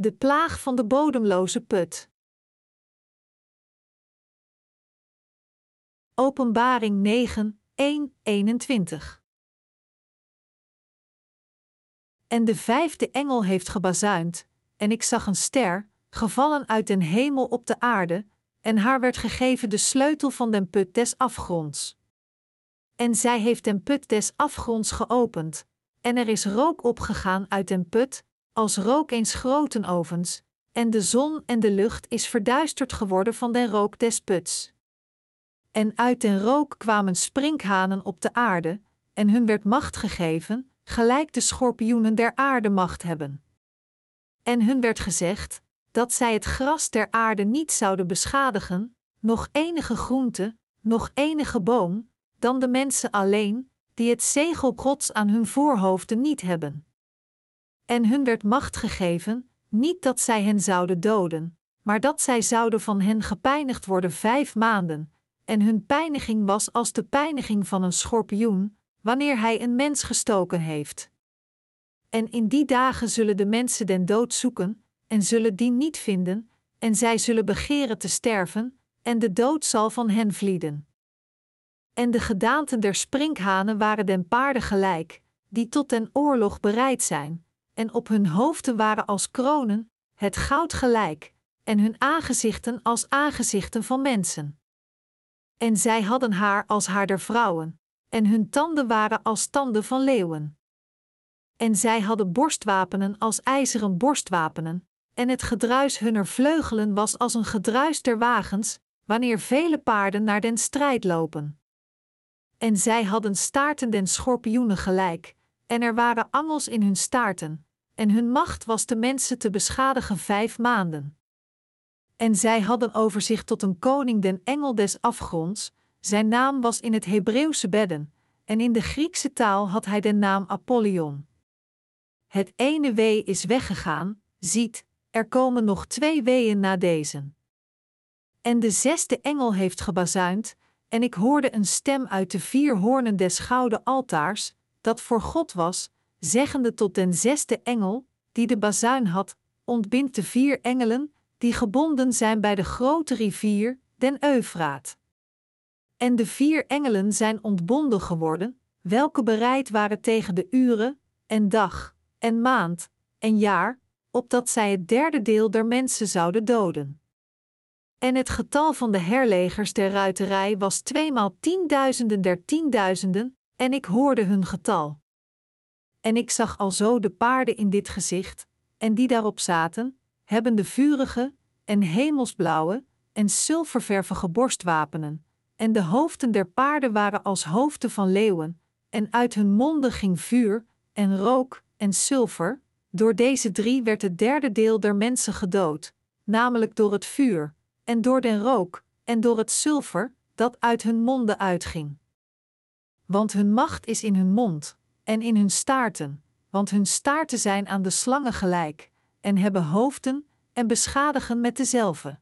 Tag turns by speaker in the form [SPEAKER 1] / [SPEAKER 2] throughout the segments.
[SPEAKER 1] De plaag van de bodemloze put. Openbaring 9, 1, 21. En de vijfde engel heeft gebazuind, en ik zag een ster, gevallen uit den hemel op de aarde, en haar werd gegeven de sleutel van den put des afgronds. En zij heeft den put des afgronds geopend, en er is rook opgegaan uit den put, als rook eens groten ovens, en de zon en de lucht is verduisterd geworden van den rook des puts. En uit den rook kwamen sprinkhanen op de aarde, en hun werd macht gegeven, gelijk de schorpioenen der aarde macht hebben. En hun werd gezegd, dat zij het gras der aarde niet zouden beschadigen, nog enige groente, nog enige boom, dan de mensen alleen, die het zegel aan hun voorhoofden niet hebben. En hun werd macht gegeven, niet dat zij hen zouden doden, maar dat zij zouden van hen gepijnigd worden vijf maanden, en hun pijniging was als de pijniging van een schorpioen, wanneer hij een mens gestoken heeft. En in die dagen zullen de mensen den dood zoeken, en zullen die niet vinden, en zij zullen begeren te sterven, en de dood zal van hen vlieden. En de gedaanten der sprinkhanen waren den paarden gelijk, die tot den oorlog bereid zijn, en op hun hoofden waren als kronen, het goud gelijk, en hun aangezichten als aangezichten van mensen. En zij hadden haar als haar der vrouwen, en hun tanden waren als tanden van leeuwen. En zij hadden borstwapenen als ijzeren borstwapenen, en het gedruis hunner vleugelen was als een gedruis der wagens, wanneer vele paarden naar den strijd lopen. En zij hadden staarten den schorpioenen gelijk, en er waren angels in hun staarten, en hun macht was de mensen te beschadigen vijf maanden. En zij hadden over zich tot een koning den engel des afgronds, zijn naam was in het Hebreeuwse bedden, en in de Griekse taal had hij den naam Apollyon. Het ene wee is weggegaan, ziet, er komen nog twee weeën na deze. En de zesde engel heeft gebazuind, en ik hoorde een stem uit de vier hoornen des gouden altaars, dat voor God was, zeggende tot den zesde engel, die de bazuin had, ontbindt de vier engelen, die gebonden zijn bij de grote rivier, den Eufraat. En de vier engelen zijn ontbonden geworden, welke bereid waren tegen de uren, en dag, en maand, en jaar, opdat zij het derde deel der mensen zouden doden. En het getal van de herlegers der ruiterij was tweemaal tienduizenden der tienduizenden, en ik hoorde hun getal. En ik zag alzo de paarden in dit gezicht, en die daarop zaten, hebben de vurige, en hemelsblauwe, en zilververvige borstwapenen, en de hoofden der paarden waren als hoofden van leeuwen, en uit hun monden ging vuur, en rook, en zilver, door deze drie werd het derde deel der mensen gedood, namelijk door het vuur, en door den rook, en door het zilver, dat uit hun monden uitging. Want hun macht is in hun mond, en in hun staarten, want hun staarten zijn aan de slangen gelijk, en hebben hoofden, en beschadigen met dezelfde.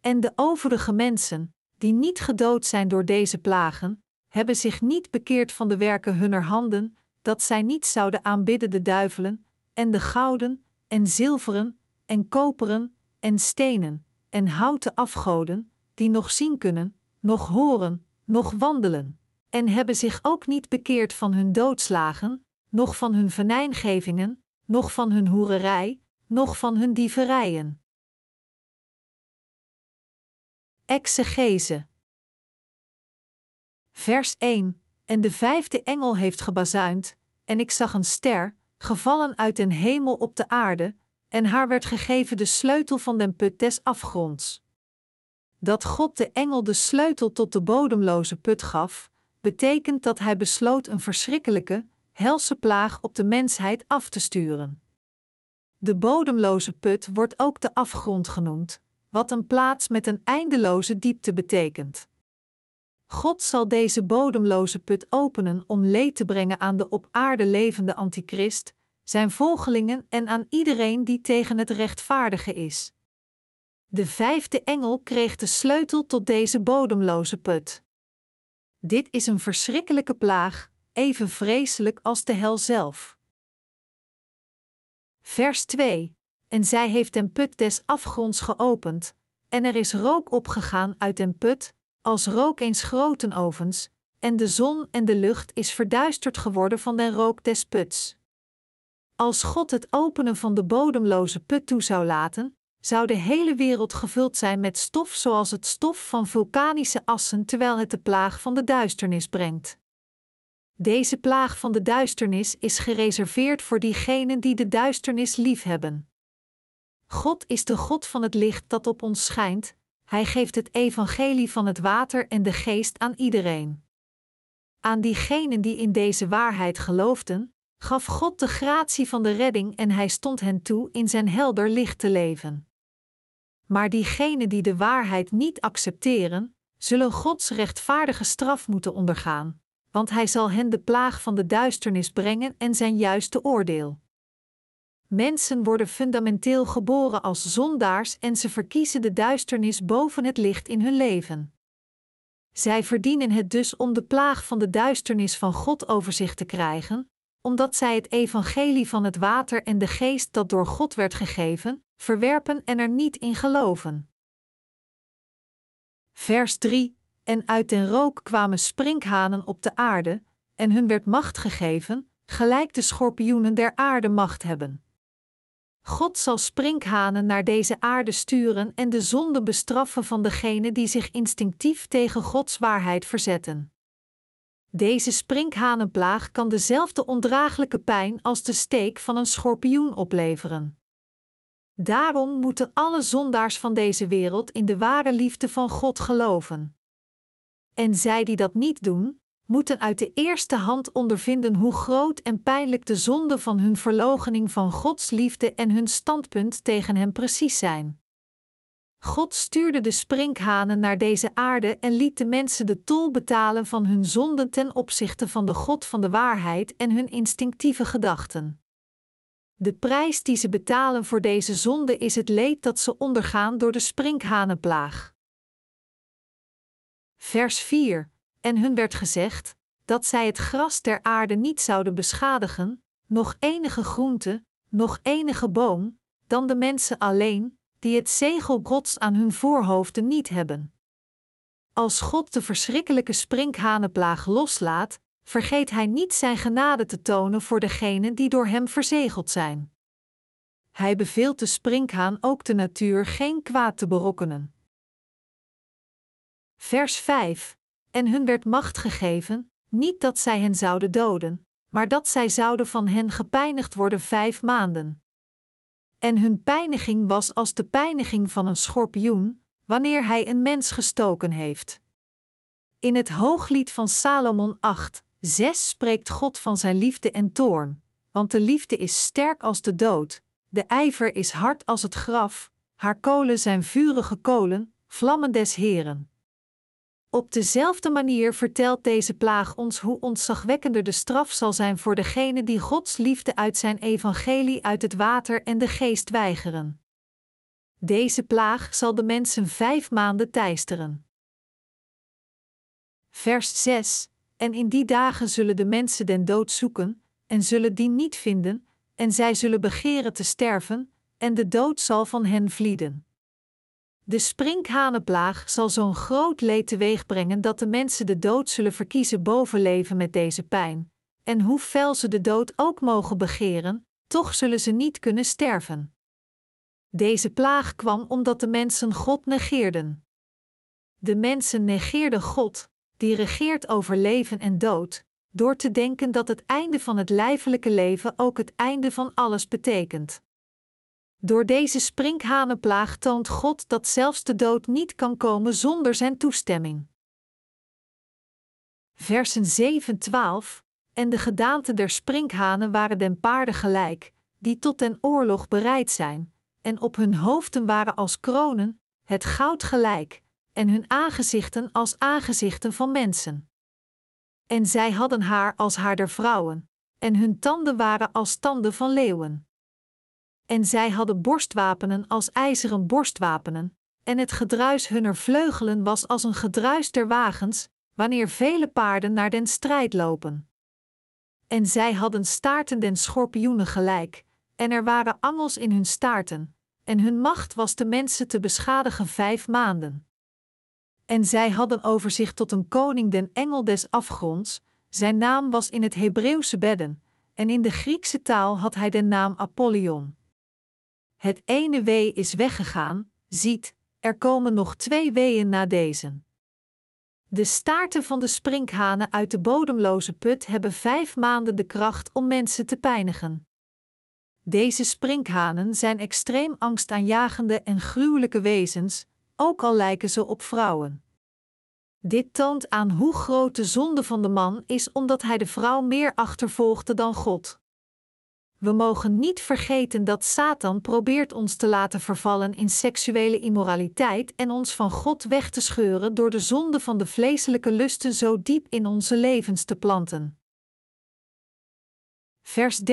[SPEAKER 1] En de overige mensen, die niet gedood zijn door deze plagen, hebben zich niet bekeerd van de werken hunner handen, dat zij niet zouden aanbidden de duivelen, en de gouden, en zilveren, en koperen, en stenen, en houten afgoden, die nog zien kunnen, nog horen, nog wandelen, en hebben zich ook niet bekeerd van hun doodslagen, noch van hun venijngevingen, noch van hun hoererij, noch van hun dieverijen. Exegese Vers 1 En de vijfde engel heeft gebazuind, en ik zag een ster, gevallen uit den hemel op de aarde, en haar werd gegeven de sleutel van den put des afgronds. Dat God de engel de sleutel tot de bodemloze put gaf, betekent dat hij besloot een verschrikkelijke, helse plaag op de mensheid af te sturen. De bodemloze put wordt ook de afgrond genoemd, wat een plaats met een eindeloze diepte betekent. God zal deze bodemloze put openen om leed te brengen aan de op aarde levende antichrist, zijn volgelingen en aan iedereen die tegen het rechtvaardige is. De vijfde engel kreeg de sleutel tot deze bodemloze put. Dit is een verschrikkelijke plaag, even vreselijk als de hel zelf. Vers 2. en zij heeft den put des afgronds geopend, en er is rook opgegaan uit den put, als rook eens groten ovens, en de zon en de lucht is verduisterd geworden van den rook des puts. Als God het openen van de bodemloze put toe zou laten, zou de hele wereld gevuld zijn met stof zoals het stof van vulkanische assen terwijl het de plaag van de duisternis brengt. Deze plaag van de duisternis is gereserveerd voor diegenen die de duisternis liefhebben. God is de God van het licht dat op ons schijnt, Hij geeft het evangelie van het water en de geest aan iedereen. Aan diegenen die in deze waarheid geloofden, gaf God de gratie van de redding en Hij stond hen toe in zijn helder licht te leven. Maar diegenen die de waarheid niet accepteren, zullen Gods rechtvaardige straf moeten ondergaan, want Hij zal hen de plaag van de duisternis brengen en zijn juiste oordeel. Mensen worden fundamenteel geboren als zondaars en ze verkiezen de duisternis boven het licht in hun leven. Zij verdienen het dus om de plaag van de duisternis van God over zich te krijgen, omdat zij het evangelie van het water en de geest dat door God werd gegeven, verwerpen en er niet in geloven. Vers 3: En uit den rook kwamen sprinkhanen op de aarde, en hun werd macht gegeven, gelijk de schorpioenen der aarde macht hebben. God zal sprinkhanen naar deze aarde sturen en de zonde bestraffen van degenen die zich instinctief tegen Gods waarheid verzetten. Deze sprinkhanenplaag kan dezelfde ondraaglijke pijn als de steek van een schorpioen opleveren. Daarom moeten alle zondaars van deze wereld in de ware liefde van God geloven. En zij die dat niet doen, moeten uit de eerste hand ondervinden hoe groot en pijnlijk de zonde van hun verloochening van Gods liefde en hun standpunt tegen Hem precies zijn. God stuurde de sprinkhanen naar deze aarde en liet de mensen de tol betalen van hun zonden ten opzichte van de God van de waarheid en hun instinctieve gedachten. De prijs die ze betalen voor deze zonde is het leed dat ze ondergaan door de sprinkhanenplaag. Vers 4 en hun werd gezegd dat zij het gras ter aarde niet zouden beschadigen, nog enige groente, nog enige boom, dan de mensen alleen, die het zegel Gods aan hun voorhoofden niet hebben. Als God de verschrikkelijke sprinkhanenplaag loslaat, vergeet Hij niet Zijn genade te tonen voor degenen die door Hem verzegeld zijn. Hij beveelt de sprinkhaan ook de natuur geen kwaad te berokkenen. Vers 5 en hun werd macht gegeven, niet dat zij hen zouden doden, maar dat zij zouden van hen gepijnigd worden vijf maanden. En hun pijniging was als de pijniging van een schorpioen, wanneer hij een mens gestoken heeft. In het hooglied van Salomon 8, 6 spreekt God van zijn liefde en toorn, want de liefde is sterk als de dood, de ijver is hard als het graf, haar kolen zijn vurige kolen, vlammen des Heren. Op dezelfde manier vertelt deze plaag ons hoe ontzagwekkender de straf zal zijn voor degene die Gods liefde uit zijn evangelie uit het water en de geest weigeren. Deze plaag zal de mensen vijf maanden teisteren. Vers 6: En in die dagen zullen de mensen den dood zoeken, en zullen die niet vinden, en zij zullen begeren te sterven, en de dood zal van hen vlieden. De sprinkhanenplaag zal zo'n groot leed teweegbrengen dat de mensen de dood zullen verkiezen boven leven met deze pijn. En hoe fel ze de dood ook mogen begeren, toch zullen ze niet kunnen sterven. Deze plaag kwam omdat de mensen God negeerden. De mensen negeerden God, die regeert over leven en dood, door te denken dat het einde van het lijfelijke leven ook het einde van alles betekent. Door deze sprinkhanenplaag toont God dat zelfs de dood niet kan komen zonder zijn toestemming. Versen 7-12 En de gedaante der sprinkhanen waren den paarden gelijk, die tot den oorlog bereid zijn, en op hun hoofden waren als kronen, het goud gelijk, en hun aangezichten als aangezichten van mensen. En zij hadden haar als haar der vrouwen, en hun tanden waren als tanden van leeuwen en zij hadden borstwapenen als ijzeren borstwapenen, en het gedruis hunner vleugelen was als een gedruis der wagens, wanneer vele paarden naar den strijd lopen. En zij hadden staarten den schorpioenen gelijk, en er waren angels in hun staarten, en hun macht was de mensen te beschadigen vijf maanden. En zij hadden over zich tot een koning den engel des afgronds, zijn naam was in het Hebreeuwse bedden, en in de Griekse taal had hij de naam Apollyon. Het ene wee is weggegaan, ziet, er komen nog twee weeën na deze. De staarten van de sprinkhanen uit de bodemloze put hebben vijf maanden de kracht om mensen te pijnigen. Deze sprinkhanen zijn extreem angstaanjagende en gruwelijke wezens, ook al lijken ze op vrouwen. Dit toont aan hoe groot de zonde van de man is omdat hij de vrouw meer achtervolgde dan God. We mogen niet vergeten dat Satan probeert ons te laten vervallen in seksuele immoraliteit en ons van God weg te scheuren door de zonde van de vleeselijke lusten zo diep in onze levens te planten. Vers 13-15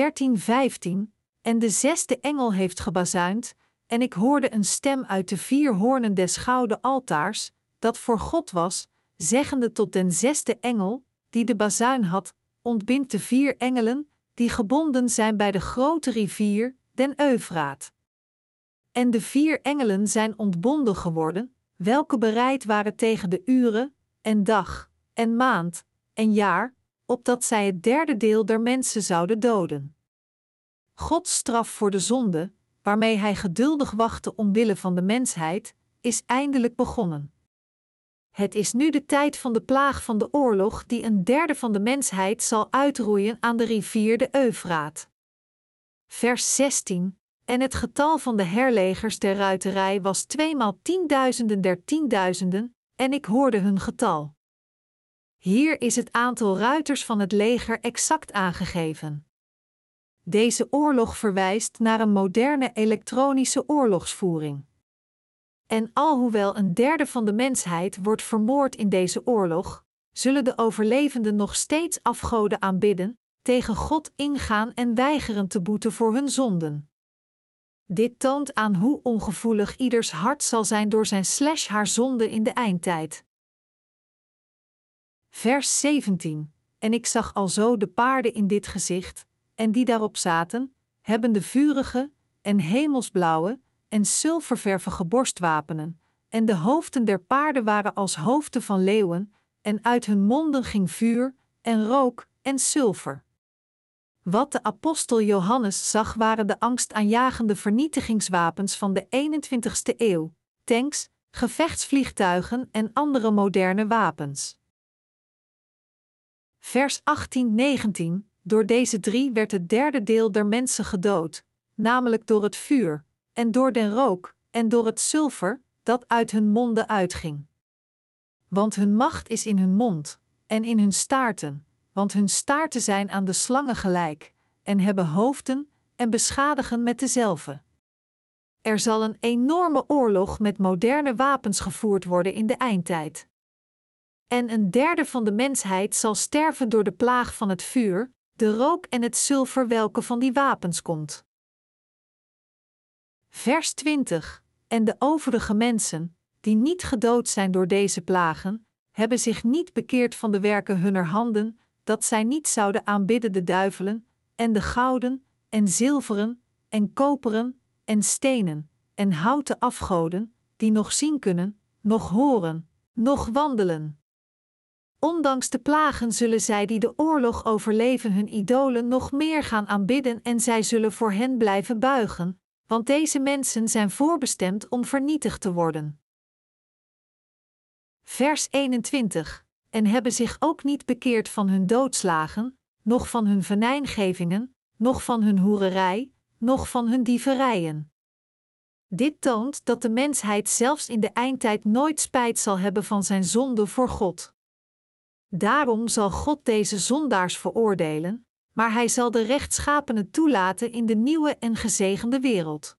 [SPEAKER 1] En de zesde engel heeft gebazuind, en ik hoorde een stem uit de vier hoornen des gouden altaars, dat voor God was, zeggende tot den zesde engel, die de bazuin had, ontbind de vier engelen, die gebonden zijn bij de grote rivier, den Eufraat. En de vier engelen zijn ontbonden geworden, welke bereid waren tegen de uren, en dag, en maand, en jaar, opdat zij het derde deel der mensen zouden doden. Gods straf voor de zonde, waarmee hij geduldig wachtte omwille van de mensheid, is eindelijk begonnen. Het is nu de tijd van de plaag van de oorlog die een derde van de mensheid zal uitroeien aan de rivier de Eufraat. Vers 16. En het getal van de herlegers der ruiterij was tweemaal tienduizenden der tienduizenden, en ik hoorde hun getal. Hier is het aantal ruiters van het leger exact aangegeven. Deze oorlog verwijst naar een moderne elektronische oorlogsvoering. En alhoewel een derde van de mensheid wordt vermoord in deze oorlog, zullen de overlevenden nog steeds afgoden aanbidden, tegen God ingaan en weigeren te boeten voor hun zonden. Dit toont aan hoe ongevoelig ieders hart zal zijn door zijn slash haar zonde in de eindtijd. Vers 17 En ik zag alzo de paarden in dit gezicht, en die daarop zaten, hebben de vurige en hemelsblauwe en zilververvige borstwapenen, en de hoofden der paarden waren als hoofden van leeuwen, en uit hun monden ging vuur, en rook, en zilver. Wat de apostel Johannes zag waren de angstaanjagende vernietigingswapens van de 21ste eeuw, tanks, gevechtsvliegtuigen en andere moderne wapens. Vers 18-19 Door deze drie werd het derde deel der mensen gedood, namelijk door het vuur, en door den rook, en door het zilver, dat uit hun monden uitging. Want hun macht is in hun mond, en in hun staarten, want hun staarten zijn aan de slangen gelijk, en hebben hoofden, en beschadigen met dezelfde. Er zal een enorme oorlog met moderne wapens gevoerd worden in de eindtijd. En een derde van de mensheid zal sterven door de plaag van het vuur, de rook en het zilver welke van die wapens komt. Vers 20. En de overige mensen, die niet gedood zijn door deze plagen, hebben zich niet bekeerd van de werken hunner handen, dat zij niet zouden aanbidden de duivelen, en de gouden, en zilveren, en koperen, en stenen, en houten afgoden, die nog zien kunnen, nog horen, nog wandelen. Ondanks de plagen zullen zij die de oorlog overleven hun idolen nog meer gaan aanbidden en zij zullen voor hen blijven buigen, want deze mensen zijn voorbestemd om vernietigd te worden. Vers 21. En hebben zich ook niet bekeerd van hun doodslagen, noch van hun venijngevingen, noch van hun hoererij, noch van hun dieverijen. Dit toont dat de mensheid zelfs in de eindtijd nooit spijt zal hebben van zijn zonde voor God. Daarom zal God deze zondaars veroordelen, maar hij zal de rechtschapenen toelaten in de nieuwe en gezegende wereld.